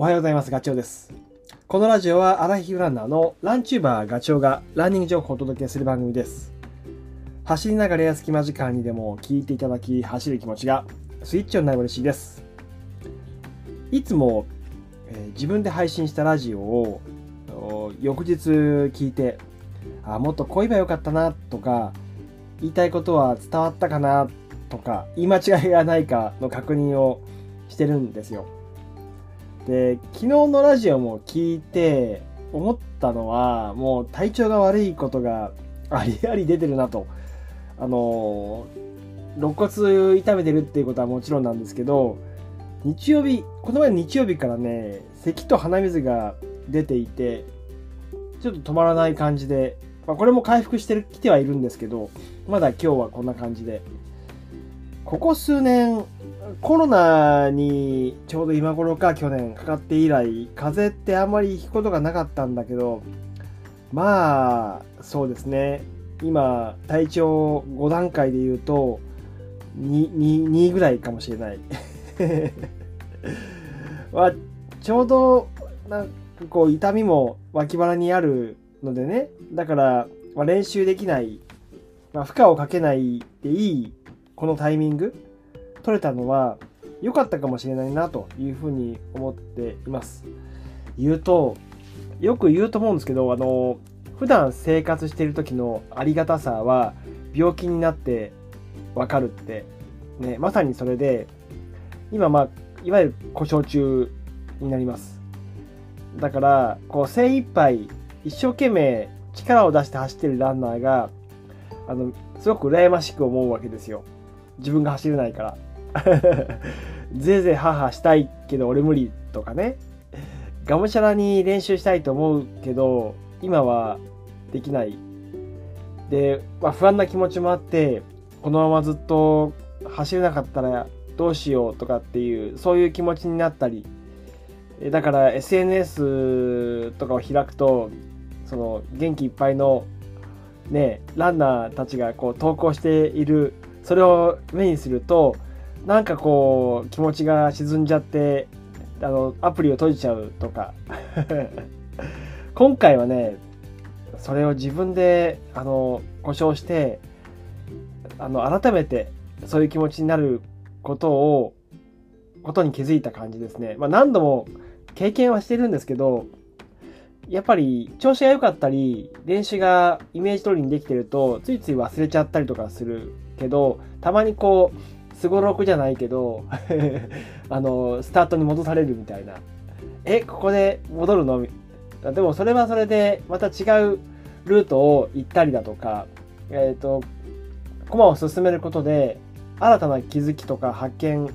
おはようございます。ガチョウです。このラジオはアラヒフランナーのランチューバーガチョウがランニング情報をお届けする番組です。走りながらや隙間時間にでも聞いていただき、走る気持ちがスイッチオンになれば嬉しいです。いつも、えー自分で配信したラジオを翌日聞いて、あ、もっとこう言えばよかったなとか、言いたいことは伝わったかなとか、言い間違いがないかの確認をしてるんですよ。で、昨日のラジオも聞いて思ったのは、もう体調が悪いことがありあり出てるなと。あの、肋骨痛めてるっていうことはもちろんなんですけど、日曜日、この前の日曜日からね、咳と鼻水が出ていて、ちょっと止まらない感じで、まあ、これも回復してきてはいるんですけど、まだ今日はこんな感じで。ここ数年、コロナにちょうど今頃か去年かかって以来、風邪ってあんまりひくことがなかったんだけど、まあ、そうですね。今、体調5段階で言うと、2, 2, 2ぐらいかもしれない。まあ、ちょうど、なんかこう、痛みも脇腹にあるのでね、だから、ま、練習できない、まあ、負荷をかけないでいい、このタイミング、取れたのは良かったかもしれないなというふうに思っています。言うと、よく言うと思うんですけど、あの、普段生活している時のありがたさは病気になってわかるって、ね、まさにそれで、今まあ、いわゆる故障中になります。だから、こう精一杯一生懸命力を出して走ってるランナーが、あの、すごく羨ましく思うわけですよ。自分が走れないから。ぜいぜいハーハーしたいけど俺無理とかね。がむしゃらに練習したいと思うけど、今はできない。で、まあ、不安な気持ちもあって、このままずっと走れなかったらどうしようとかっていう、そういう気持ちになったり。だから SNS とかを開くと、その元気いっぱいのね、ランナーたちがこう投稿しているそれを目にするとなんかこう気持ちが沈んじゃってあのアプリを閉じちゃうとか。今回はねそれを自分であの故障してあの改めてそういう気持ちになることをことに気づいた感じですね、まあ、何度も経験はしてるんですけどやっぱり調子が良かったり練習がイメージ通りにできてるとついつい忘れちゃったりとかするけどたまにこうすごろくじゃないけど あのスタートに戻されるみたいな。えここで戻るの？でもそれはそれでまた違うルートを行ったりだとかえっ、と駒を進めることで新たな気づきとか発見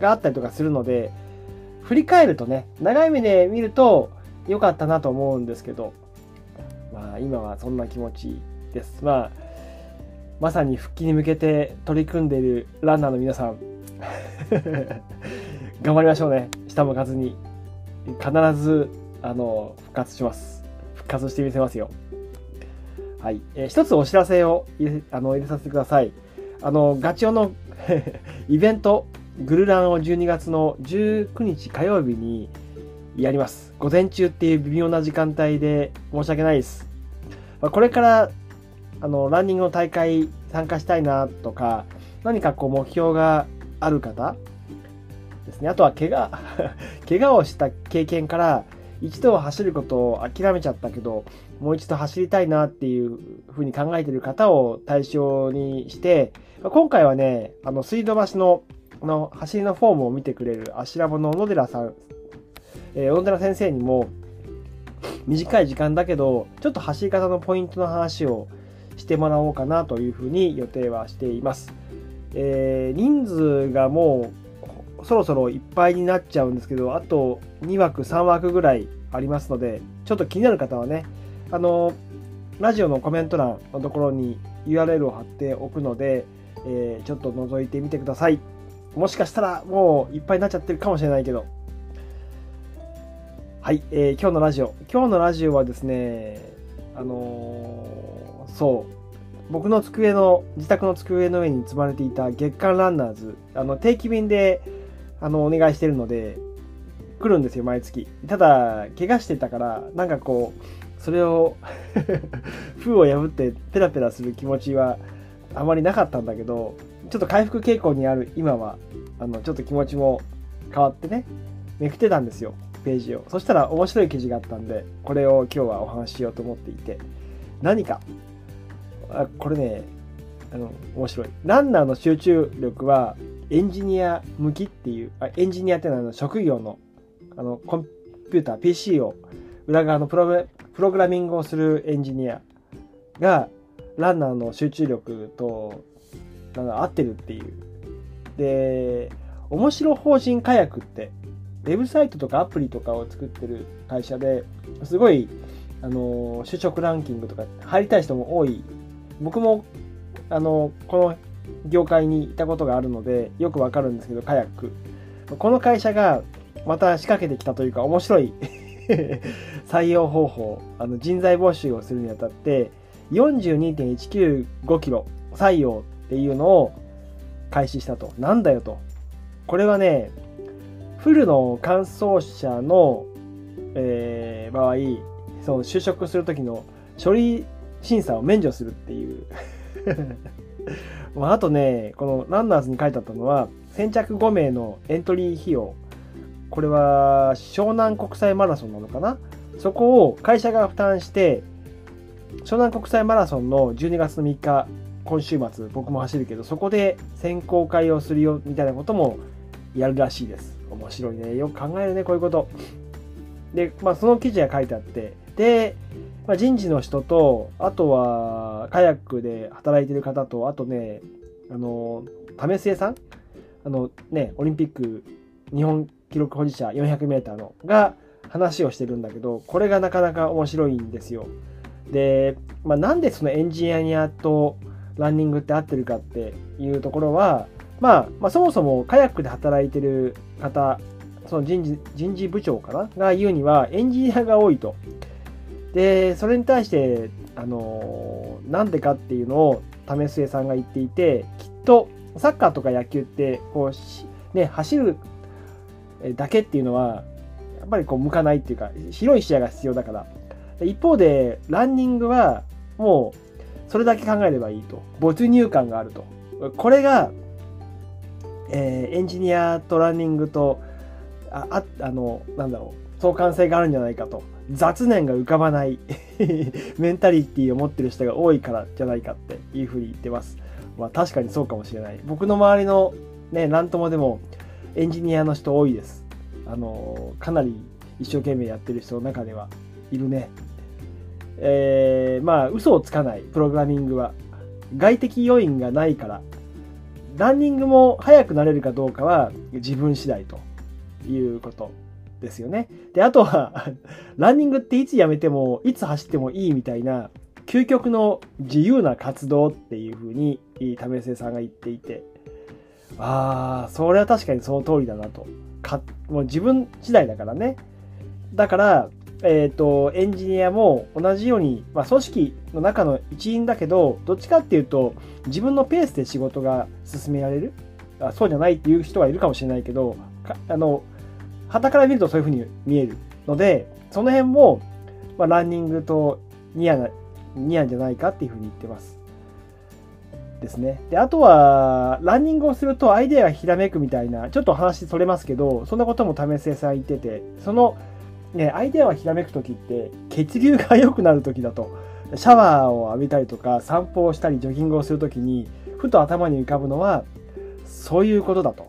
があったりとかするので振り返るとね長い目で見ると良かったなと思うんですけどまあ今はそんな気持ちです。まあまさに復帰に向けて取り組んでいるランナーの皆さん 頑張りましょうね。下向かずに。必ずあの復活します。復活してみせますよ。はい、えー一つお知らせを入れあの入れさせてください。あのガチオの イベントグルランを12月の19日火曜日にやります。午前中っていう微妙な時間帯で申し訳ないです。これからあのランニングの大会参加したいなとか何かこう目標がある方ですね。あとは怪我。怪我をした経験から一度は走ることを諦めちゃったけどもう一度走りたいなっていうふうに考えている方を対象にして今回はねあの水道橋のの走りのフォームを見てくれるアシラボの小野寺さん、えー小野寺先生にも短い時間だけどちょっと走り方のポイントの話をしてもらおうかなというふうに予定はしています。えー人数がもうそろそろいっぱいになっちゃうんですけど、あと2枠、3枠ぐらいありますので、ちょっと気になる方はね、あの、ラジオのコメント欄のところに URL を貼っておくので、えーちょっと覗いてみてください。もしかしたらもういっぱいになっちゃってるかもしれないけど。はい、えー今日のラジオ。今日のラジオはですね、あのーそう、僕の机の、自宅の机の上に積まれていた月刊ランナーズ、あの定期便であのお願いしてるので、来るんですよ、毎月。ただ、怪我してたから、なんかこう、それを 封を破ってペラペラする気持ちはあまりなかったんだけど、ちょっと回復傾向にある今は、あの、ちょっと気持ちも変わってね、めくってたんですよ、ページを。そしたら面白い記事があったんで、これを今日はお話ししようと思っていて、何か、あこれね、あの、面白い。ランナーの集中力はエンジニア向きっていう、あエンジニアっていうのは職業の、あの、コンピューター、PC を、裏側のプロプログラミングをするエンジニアが、ランナーの集中力と、なん合ってるっていう。で、面白法人火薬って、ウェブサイトとかアプリとかを作ってる会社ですごい、あの、就職ランキングとか入りたい人も多い。僕も、あの、この業界にいたことがあるのでよくわかるんですけどカヤック。この会社がまた仕掛けてきたというか面白い 採用方法あの人材募集をするにあたって42.195キロ採用っていうのを開始したと。なんだよと。これはねフルの乾燥車の、えー、場合その就職する時の処理審査を免除するっていう まあ、あとね、このランナーズに書いてあったのは、先着5名のエントリー費用。これは湘南国際マラソンなのかな？そこを会社が負担して、湘南国際マラソンの12月3日、今週末僕も走るけど、そこで選考会をするよみたいなこともやるらしいです。面白いね。よく考えるね、こういうこと。で、まあその記事が書いてあって、で、まあ、人事の人と、あとは、カヤックで働いてる方と、あとね、あの、為末さんあのね、オリンピック日本記録保持者400メーターのが話をしてるんだけど、これがなかなか面白いんですよ。で、まあ、なんでそのエンジニアとランニングって合ってるかっていうところは、まあ、まあ、そもそもカヤックで働いてる方、その人事人事部長かな？が言うにはエンジニアが多いと。で、それに対して、あのなんでかっていうのを為末さんが言っていて、きっとサッカーとか野球って、こう、ね、走るだけっていうのは、やっぱりこう向かないっていうか、広い視野が必要だから。一方で、ランニングは、もう、それだけ考えればいいと。没入感があると。これが、えー、エンジニアとランニングと、あ、ああの、なんだろう、相関性があるんじゃないかと。雑念が浮かばない メンタリティーを持ってる人が多いからじゃないかっていうふうに言ってます。まあ確かにそうかもしれない。僕の周りのね、なんともでもエンジニアの人多いです。あの、かなり一生懸命やってる人の中ではいるね。えー、まあ嘘をつかない、プログラミングは。外的要因がないから、ランニングも速くなれるかどうかは自分次第ということですよね。で、あとは ランニングっていつやめても、いつ走ってもいいみたいな、究極の自由な活動っていうふうに、為末さんが言っていて、ああ、それは確かにその通りだなと。かもう自分次第だからね。だから、えっ、ー、と、エンジニアも同じように、まあ、組織の中の一員だけど、どっちかっていうと、自分のペースで仕事が進められる。あそうじゃないっていう人はいるかもしれないけど、あの、旗から見るとそういうふうに見えるので、その辺も、まあ、ランニングとニアな、ニアじゃないかっていうふうに言ってます。ですね。で、あとは、ランニングをするとアイデアがひらめくみたいな、ちょっと話それますけど、そんなことも為末さん言ってて、その、ね、アイデアがひらめく時って、血流が良くなる時だと。シャワーを浴びたりとか、散歩をしたり、ジョギングをする時に、ふと頭に浮かぶのは、そういうことだと。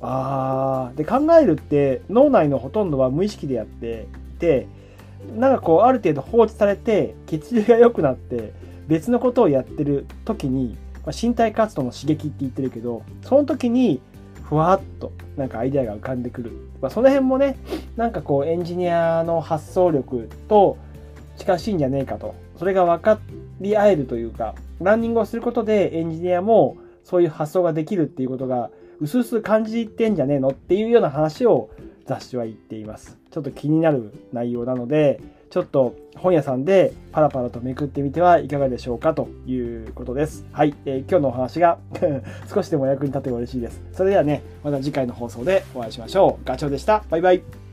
あで考えるって脳内のほとんどは無意識でやっていてなんかこうある程度放置されて血流が良くなって別のことをやってる時に、まあ、身体活動の刺激って言ってるけどその時にふわっとなんかアイデアが浮かんでくる、まあ、その辺もねなんかこうエンジニアの発想力と近しいんじゃねえかと。それが分かり合えるというかランニングをすることでエンジニアもそういう発想ができるっていうことが薄々感じてんじゃねえのっていうような話を雑誌は言っています。ちょっと気になる内容なので、ちょっと本屋さんでパラパラとめくってみてはいかがでしょうかということです。はい、えー、今日のお話が 少しでも役に立てば嬉しいです。それではね、また次回の放送でお会いしましょう。ガチョウでした。バイバイ。